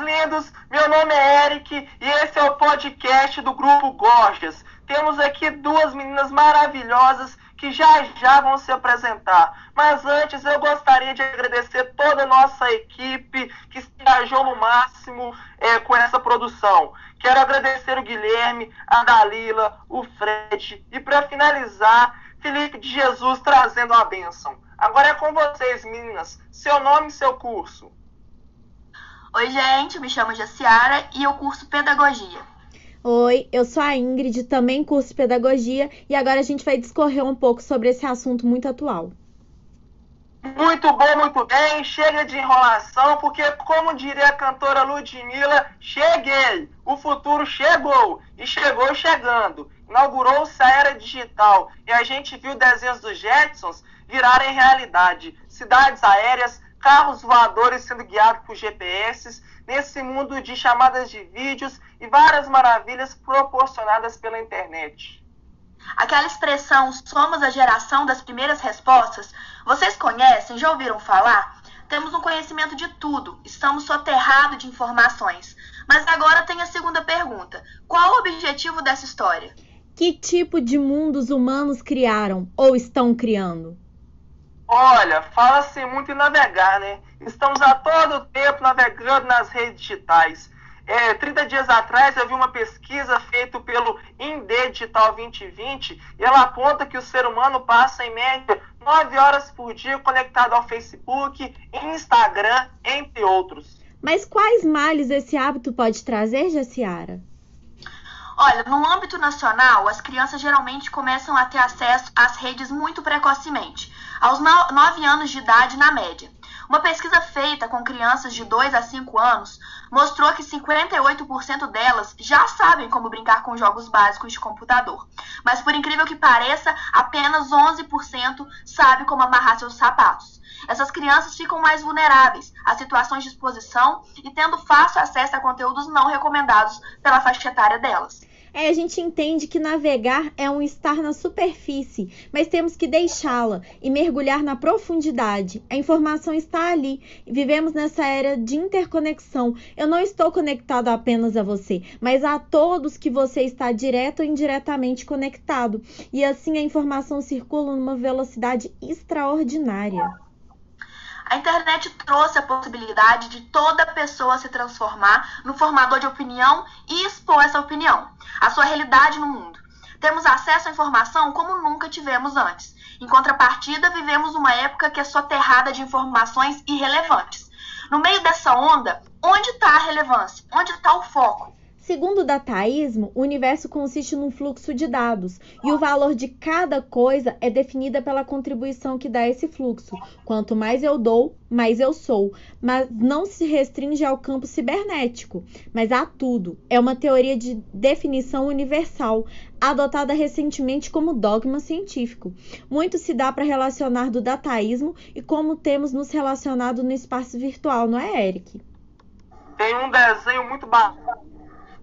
lindos, meu nome é Eric e esse é o podcast do Grupo Gorjas. Temos aqui duas meninas maravilhosas que já já vão se apresentar. Mas antes eu gostaria de agradecer toda a nossa equipe que se engajou no máximo é, com essa produção. Quero agradecer o Guilherme, a Dalila, o Fred e para finalizar, Felipe de Jesus trazendo a bênção. Agora é com vocês, meninas. Seu nome e seu curso. Oi, gente, me chamo Jaciara e eu curso Pedagogia. Oi, eu sou a Ingrid, também curso Pedagogia, e agora a gente vai discorrer um pouco sobre esse assunto muito atual. Muito bom, muito bem. Chega de enrolação, porque, como diria a cantora Ludmilla, cheguei. O futuro chegou. E chegou chegando. Inaugurou-se a era digital. E a gente viu desenhos dos Jetsons virarem realidade. Cidades aéreas, carros voadores sendo guiados por GPS, nesse mundo de chamadas de vídeos e várias maravilhas proporcionadas pela internet. Aquela expressão somos a geração das primeiras respostas, vocês conhecem, já ouviram falar? Temos um conhecimento de tudo, estamos soterrados de informações. Mas agora tem a segunda pergunta: qual o objetivo dessa história? Que tipo de mundos humanos criaram ou estão criando? Olha, fala-se muito em navegar, né? Estamos a todo tempo navegando nas redes digitais. É, 30 dias atrás eu vi uma pesquisa feita pelo INDE Digital 2020 e ela aponta que o ser humano passa em média 9 horas por dia conectado ao Facebook, Instagram, entre outros. Mas quais males esse hábito pode trazer, Jaciara? Olha, no âmbito nacional, as crianças geralmente começam a ter acesso às redes muito precocemente aos 9 anos de idade na média. Uma pesquisa feita com crianças de 2 a 5 anos mostrou que 58% delas já sabem como brincar com jogos básicos de computador. Mas por incrível que pareça, apenas 11% sabe como amarrar seus sapatos. Essas crianças ficam mais vulneráveis a situações de exposição e tendo fácil acesso a conteúdos não recomendados pela faixa etária delas. É, a gente entende que navegar é um estar na superfície, mas temos que deixá-la e mergulhar na profundidade. A informação está ali. Vivemos nessa era de interconexão. Eu não estou conectado apenas a você, mas a todos que você está direto ou indiretamente conectado. E assim a informação circula numa velocidade extraordinária. A internet trouxe a possibilidade de toda pessoa se transformar no formador de opinião e expor essa opinião, a sua realidade no mundo. Temos acesso à informação como nunca tivemos antes. Em contrapartida, vivemos uma época que é soterrada de informações irrelevantes. No meio dessa onda, onde está a relevância? Onde está o foco? Segundo o dataísmo, o universo consiste num fluxo de dados e o valor de cada coisa é definida pela contribuição que dá esse fluxo. Quanto mais eu dou, mais eu sou. Mas não se restringe ao campo cibernético, mas a tudo. É uma teoria de definição universal, adotada recentemente como dogma científico. Muito se dá para relacionar do dataísmo e como temos nos relacionado no espaço virtual, não é, Eric? Tem um desenho muito bacana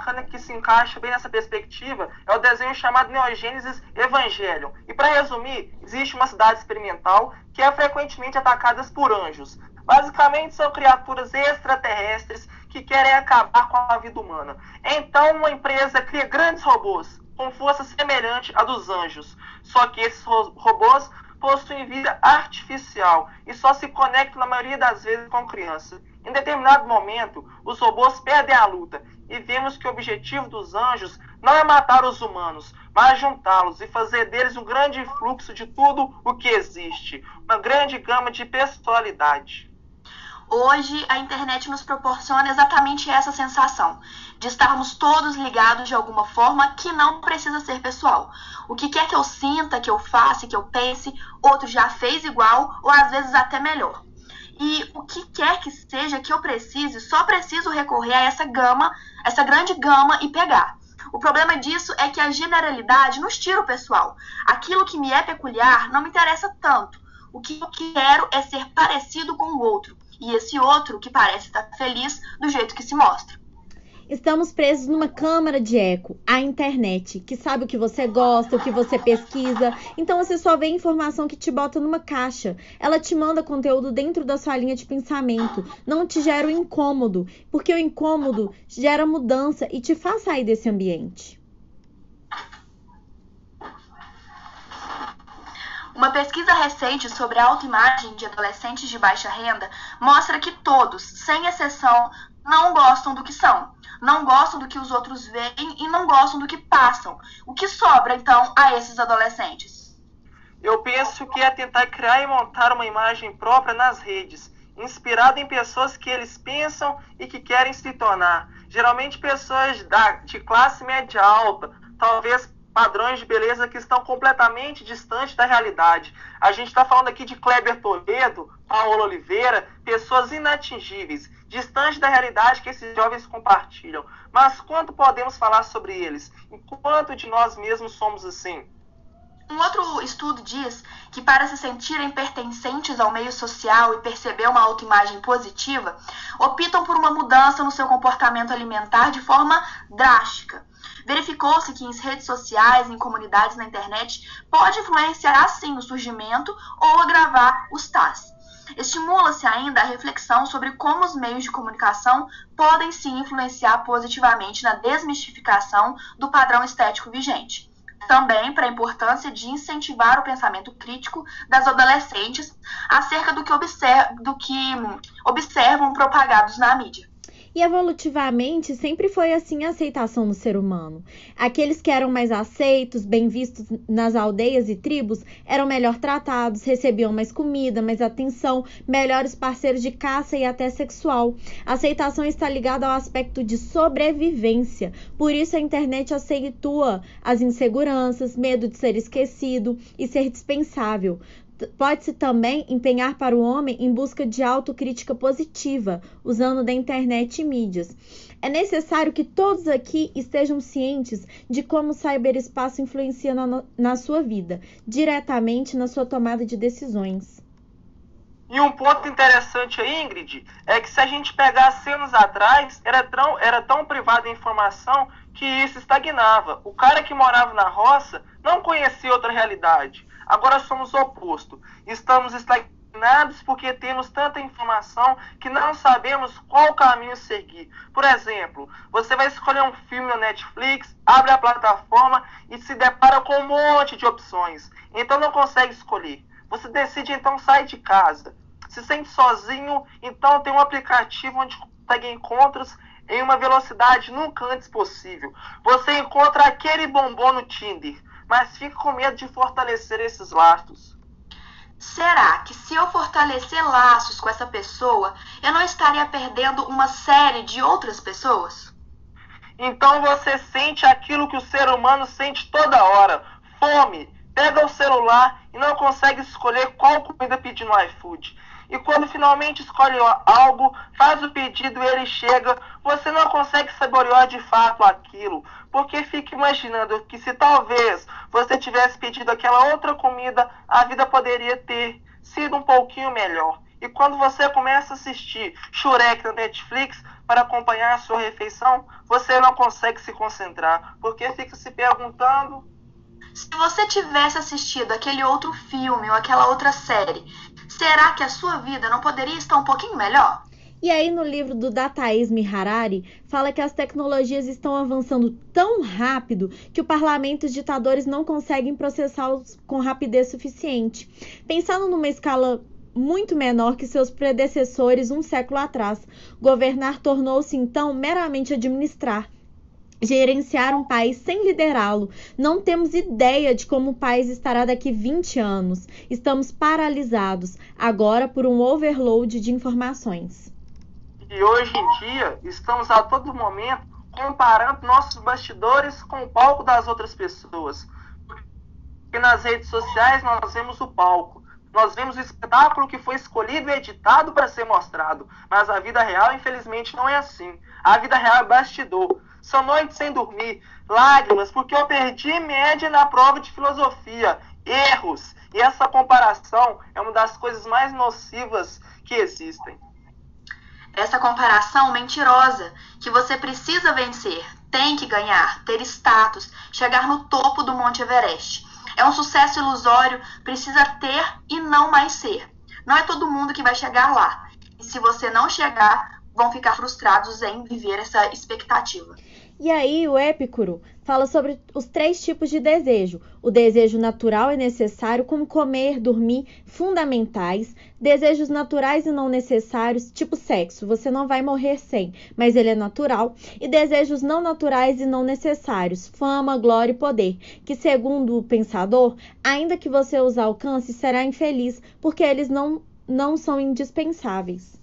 bacana que se encaixa bem nessa perspectiva é o desenho chamado Neogênesis Evangelion. E para resumir, existe uma cidade experimental que é frequentemente atacada por anjos. Basicamente são criaturas extraterrestres que querem acabar com a vida humana. Então uma empresa cria grandes robôs com força semelhante à dos anjos. Só que esses robôs possuem vida artificial e só se conectam na maioria das vezes com crianças. Em determinado momento, os robôs perdem a luta e vemos que o objetivo dos anjos não é matar os humanos, mas juntá-los e fazer deles um grande fluxo de tudo o que existe, uma grande gama de personalidade. Hoje, a internet nos proporciona exatamente essa sensação, de estarmos todos ligados de alguma forma que não precisa ser pessoal. O que quer que eu sinta, que eu faça, que eu pense, outro já fez igual ou às vezes até melhor. E o que quer que seja que eu precise, só preciso recorrer a essa gama, essa grande gama e pegar. O problema disso é que a generalidade nos tira o pessoal. Aquilo que me é peculiar não me interessa tanto. O que eu quero é ser parecido com o outro. E esse outro que parece estar feliz do jeito que se mostra. Estamos presos numa câmara de eco, a internet, que sabe o que você gosta, o que você pesquisa. Então você só vê informação que te bota numa caixa. Ela te manda conteúdo dentro da sua linha de pensamento, não te gera o incômodo, porque o incômodo gera mudança e te faz sair desse ambiente. Uma pesquisa recente sobre a autoimagem de adolescentes de baixa renda mostra que todos, sem exceção, não gostam do que são, não gostam do que os outros veem e não gostam do que passam. O que sobra, então, a esses adolescentes? Eu penso que é tentar criar e montar uma imagem própria nas redes, inspirada em pessoas que eles pensam e que querem se tornar. Geralmente pessoas da, de classe média alta, talvez padrões de beleza que estão completamente distantes da realidade. A gente está falando aqui de Kleber Toledo, Paulo Oliveira, pessoas inatingíveis, distantes da realidade que esses jovens compartilham. Mas quanto podemos falar sobre eles? Enquanto de nós mesmos somos assim? Um outro estudo diz que para se sentirem pertencentes ao meio social e perceber uma autoimagem positiva, optam por uma mudança no seu comportamento alimentar de forma drástica. Verificou-se que em redes sociais, em comunidades na internet, pode influenciar sim o surgimento ou agravar os TAS. Estimula-se ainda a reflexão sobre como os meios de comunicação podem sim influenciar positivamente na desmistificação do padrão estético vigente. Também para a importância de incentivar o pensamento crítico das adolescentes acerca do que, do que observam propagados na mídia. E evolutivamente sempre foi assim a aceitação no ser humano. Aqueles que eram mais aceitos, bem vistos nas aldeias e tribos, eram melhor tratados, recebiam mais comida, mais atenção, melhores parceiros de caça e até sexual. A aceitação está ligada ao aspecto de sobrevivência. Por isso a internet aceitua as inseguranças, medo de ser esquecido e ser dispensável pode-se também empenhar para o homem em busca de autocrítica positiva, usando da internet e mídias. É necessário que todos aqui estejam cientes de como o cyberespaço influencia na, na sua vida, diretamente na sua tomada de decisões. E um ponto interessante aí, Ingrid, é que se a gente pegar 100 anos atrás, era tão, era tão privada a informação que isso estagnava. O cara que morava na roça não conhecia outra realidade. Agora somos o oposto. Estamos estagnados porque temos tanta informação que não sabemos qual caminho seguir. Por exemplo, você vai escolher um filme no Netflix, abre a plataforma e se depara com um monte de opções. Então não consegue escolher. Você decide então sair de casa. Se sente sozinho, então tem um aplicativo onde consegue encontros em uma velocidade nunca antes possível. Você encontra aquele bombom no Tinder mas fico com medo de fortalecer esses laços. Será que se eu fortalecer laços com essa pessoa, eu não estaria perdendo uma série de outras pessoas? Então você sente aquilo que o ser humano sente toda hora: fome. Pega o celular e não consegue escolher qual comida pedir no iFood. E quando finalmente escolhe algo, faz o pedido e ele chega, você não consegue saborear de fato aquilo, porque fica imaginando que se talvez você tivesse pedido aquela outra comida, a vida poderia ter sido um pouquinho melhor. E quando você começa a assistir Shurek na Netflix para acompanhar a sua refeição, você não consegue se concentrar, porque fica se perguntando se você tivesse assistido aquele outro filme ou aquela outra série Será que a sua vida não poderia estar um pouquinho melhor? E aí, no livro do Dataísmo Harari, fala que as tecnologias estão avançando tão rápido que o parlamento e os ditadores não conseguem processá-los com rapidez suficiente. Pensando numa escala muito menor que seus predecessores um século atrás, governar tornou-se então meramente administrar gerenciar um país sem liderá-lo. Não temos ideia de como o país estará daqui 20 anos. Estamos paralisados agora por um overload de informações. E hoje em dia, estamos a todo momento comparando nossos bastidores com o palco das outras pessoas. Porque nas redes sociais nós vemos o palco. Nós vemos o espetáculo que foi escolhido e editado para ser mostrado. Mas a vida real, infelizmente, não é assim. A vida real é bastidor. São noites sem dormir, lágrimas, porque eu perdi média na prova de filosofia, erros. E essa comparação é uma das coisas mais nocivas que existem. Essa comparação mentirosa que você precisa vencer, tem que ganhar, ter status, chegar no topo do Monte Everest. É um sucesso ilusório, precisa ter e não mais ser. Não é todo mundo que vai chegar lá. E se você não chegar, vão ficar frustrados em viver essa expectativa. E aí, o Épicuro fala sobre os três tipos de desejo: o desejo natural e necessário, como comer, dormir, fundamentais, desejos naturais e não necessários, tipo sexo, você não vai morrer sem, mas ele é natural, e desejos não naturais e não necessários, fama, glória e poder, que segundo o pensador, ainda que você os alcance, será infeliz, porque eles não, não são indispensáveis.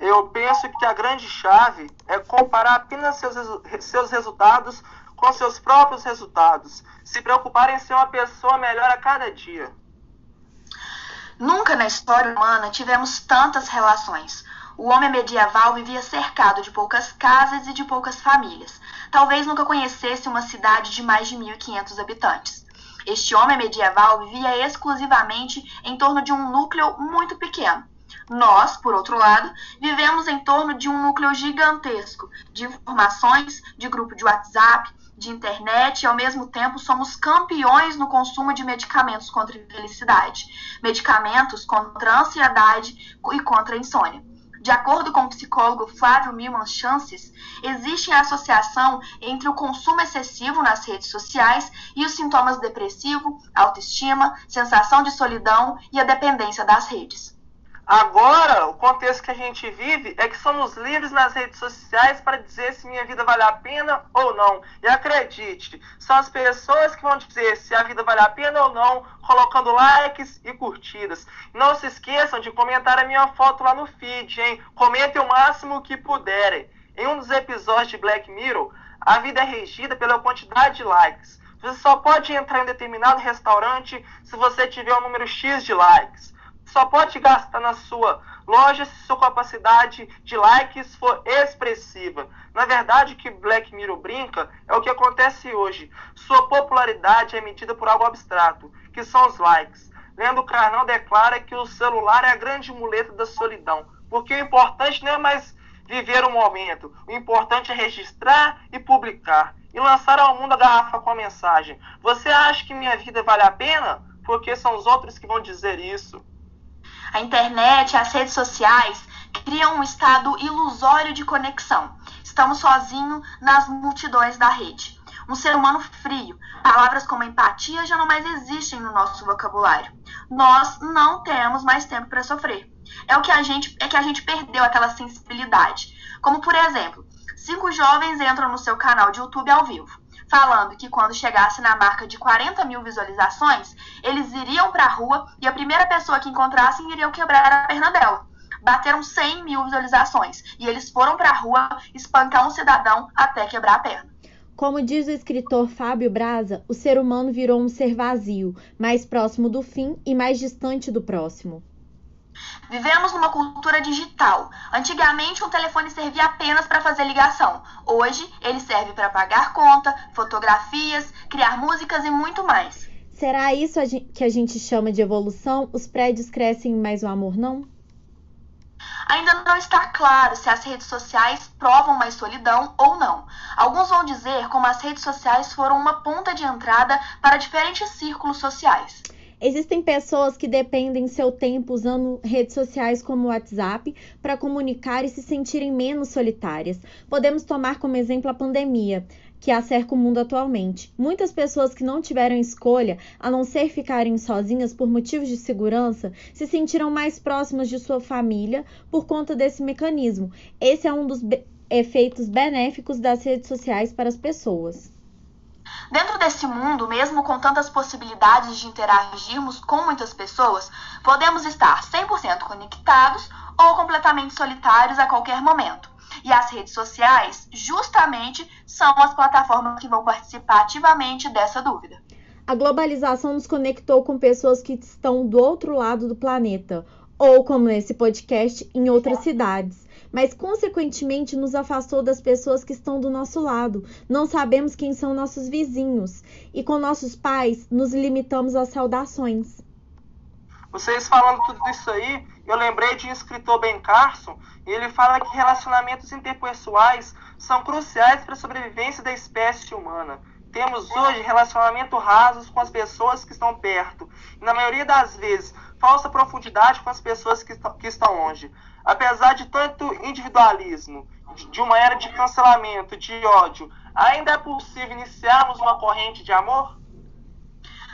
Eu penso que a grande chave é comparar apenas seus, seus resultados com seus próprios resultados. Se preocupar em ser uma pessoa melhor a cada dia. Nunca na história humana tivemos tantas relações. O homem medieval vivia cercado de poucas casas e de poucas famílias. Talvez nunca conhecesse uma cidade de mais de 1.500 habitantes. Este homem medieval vivia exclusivamente em torno de um núcleo muito pequeno. Nós, por outro lado, vivemos em torno de um núcleo gigantesco de informações, de grupo de WhatsApp, de internet e, ao mesmo tempo, somos campeões no consumo de medicamentos contra a felicidade, medicamentos contra a ansiedade e contra a insônia. De acordo com o psicólogo Flávio Milman Chances, existe a associação entre o consumo excessivo nas redes sociais e os sintomas depressivo, autoestima, sensação de solidão e a dependência das redes. Agora, o contexto que a gente vive é que somos livres nas redes sociais para dizer se minha vida vale a pena ou não. E acredite, são as pessoas que vão dizer se a vida vale a pena ou não, colocando likes e curtidas. Não se esqueçam de comentar a minha foto lá no feed, hein? Comentem o máximo que puderem. Em um dos episódios de Black Mirror, a vida é regida pela quantidade de likes. Você só pode entrar em determinado restaurante se você tiver um número X de likes só pode gastar na sua loja se sua capacidade de likes for expressiva. Na verdade, o que Black Mirror brinca é o que acontece hoje. Sua popularidade é medida por algo abstrato, que são os likes. Lendo Carnal declara que o celular é a grande muleta da solidão, porque o importante não é mais viver o momento, o importante é registrar e publicar e lançar ao mundo a garrafa com a mensagem. Você acha que minha vida vale a pena? Porque são os outros que vão dizer isso. A internet, as redes sociais criam um estado ilusório de conexão. Estamos sozinhos nas multidões da rede. Um ser humano frio. Palavras como empatia já não mais existem no nosso vocabulário. Nós não temos mais tempo para sofrer. É o que a gente é que a gente perdeu aquela sensibilidade. Como por exemplo, cinco jovens entram no seu canal de YouTube ao vivo falando que quando chegasse na marca de 40 mil visualizações, eles iriam para a rua e a primeira pessoa que encontrassem iriam quebrar a perna dela. Bateram 100 mil visualizações e eles foram para a rua espancar um cidadão até quebrar a perna. Como diz o escritor Fábio Braza, o ser humano virou um ser vazio, mais próximo do fim e mais distante do próximo. Vivemos numa cultura digital. Antigamente, um telefone servia apenas para fazer ligação. Hoje, ele serve para pagar conta, fotografias, criar músicas e muito mais. Será isso que a gente chama de evolução? Os prédios crescem, mas o amor não? Ainda não está claro se as redes sociais provam mais solidão ou não. Alguns vão dizer como as redes sociais foram uma ponta de entrada para diferentes círculos sociais. Existem pessoas que dependem seu tempo usando redes sociais como o WhatsApp para comunicar e se sentirem menos solitárias. Podemos tomar como exemplo a pandemia que acerca o mundo atualmente. Muitas pessoas que não tiveram escolha, a não ser ficarem sozinhas por motivos de segurança, se sentiram mais próximas de sua família por conta desse mecanismo. Esse é um dos efeitos benéficos das redes sociais para as pessoas. Dentro desse mundo, mesmo com tantas possibilidades de interagirmos com muitas pessoas, podemos estar 100% conectados ou completamente solitários a qualquer momento. E as redes sociais, justamente, são as plataformas que vão participar ativamente dessa dúvida. A globalização nos conectou com pessoas que estão do outro lado do planeta, ou como nesse podcast, em outras cidades mas consequentemente nos afastou das pessoas que estão do nosso lado. Não sabemos quem são nossos vizinhos e com nossos pais nos limitamos às saudações. Vocês falando tudo isso aí, eu lembrei de um escritor Ben Carson, e ele fala que relacionamentos interpessoais são cruciais para a sobrevivência da espécie humana. Temos hoje relacionamentos rasos com as pessoas que estão perto, e na maioria das vezes, falsa profundidade com as pessoas que, que estão longe. Apesar de tanto individualismo, de uma era de cancelamento, de ódio, ainda é possível iniciarmos uma corrente de amor?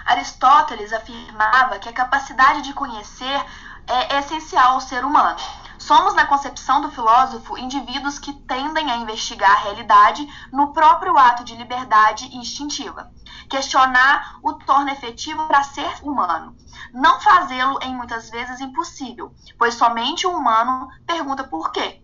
Aristóteles afirmava que a capacidade de conhecer é essencial ao ser humano. Somos, na concepção do filósofo, indivíduos que tendem a investigar a realidade no próprio ato de liberdade instintiva. Questionar o torna efetivo para ser humano. Não fazê-lo em muitas vezes impossível, pois somente o humano pergunta por quê.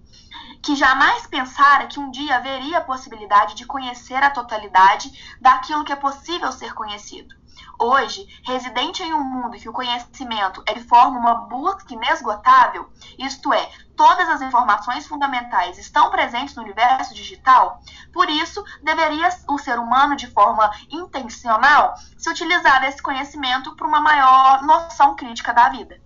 Que jamais pensara que um dia haveria a possibilidade de conhecer a totalidade daquilo que é possível ser conhecido. Hoje, residente em um mundo que o conhecimento é de forma uma busca inesgotável, isto é, todas as informações fundamentais estão presentes no universo digital, por isso deveria o ser humano, de forma intencional, se utilizar desse conhecimento para uma maior noção crítica da vida.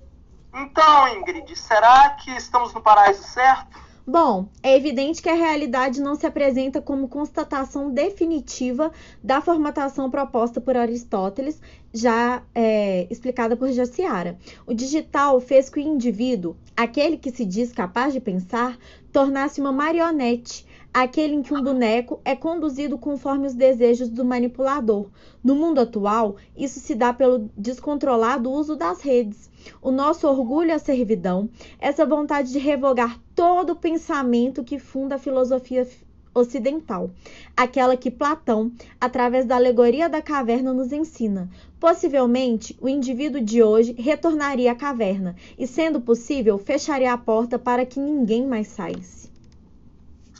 Então, Ingrid, será que estamos no paraíso certo? Bom, é evidente que a realidade não se apresenta como constatação definitiva da formatação proposta por Aristóteles, já é, explicada por Jaciara. O digital fez que o indivíduo, aquele que se diz capaz de pensar, tornasse uma marionete, aquele em que um boneco é conduzido conforme os desejos do manipulador. No mundo atual, isso se dá pelo descontrolado uso das redes o nosso orgulho à servidão, essa vontade de revogar todo o pensamento que funda a filosofia ocidental, aquela que Platão, através da alegoria da caverna, nos ensina. Possivelmente, o indivíduo de hoje retornaria à caverna e, sendo possível, fecharia a porta para que ninguém mais saísse.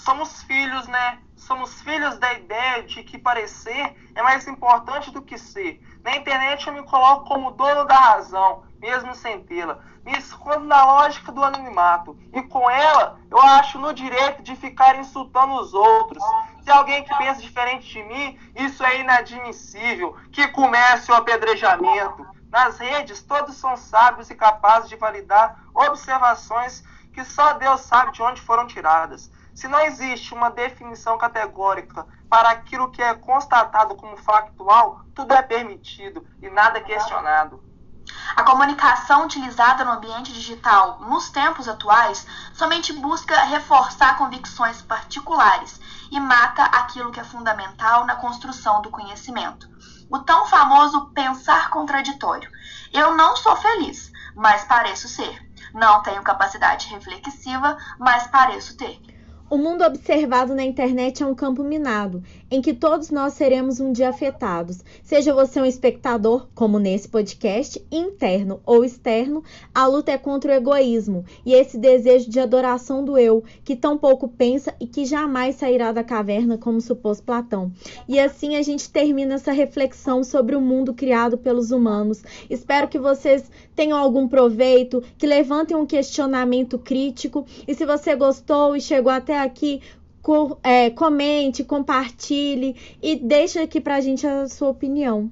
Somos filhos, né? Somos filhos da ideia de que parecer é mais importante do que ser. Na internet eu me coloco como dono da razão, mesmo sem tê-la. Me escondo na lógica do anonimato. E com ela, eu acho no direito de ficar insultando os outros. Se alguém que pensa diferente de mim, isso é inadmissível. Que comece o apedrejamento. Nas redes, todos são sábios e capazes de validar observações que só Deus sabe de onde foram tiradas. Se não existe uma definição categórica para aquilo que é constatado como factual, tudo é permitido e nada é questionado. A comunicação utilizada no ambiente digital nos tempos atuais somente busca reforçar convicções particulares e mata aquilo que é fundamental na construção do conhecimento. O tão famoso pensar contraditório. Eu não sou feliz, mas pareço ser. Não tenho capacidade reflexiva, mas pareço ter. O mundo observado na internet é um campo minado, em que todos nós seremos um dia afetados. Seja você um espectador, como nesse podcast, interno ou externo, a luta é contra o egoísmo e esse desejo de adoração do eu, que tão pouco pensa e que jamais sairá da caverna, como supôs Platão. E assim a gente termina essa reflexão sobre o mundo criado pelos humanos. Espero que vocês tenham algum proveito, que levantem um questionamento crítico. E se você gostou e chegou até aqui, é, comente, compartilhe e deixe aqui pra gente a sua opinião.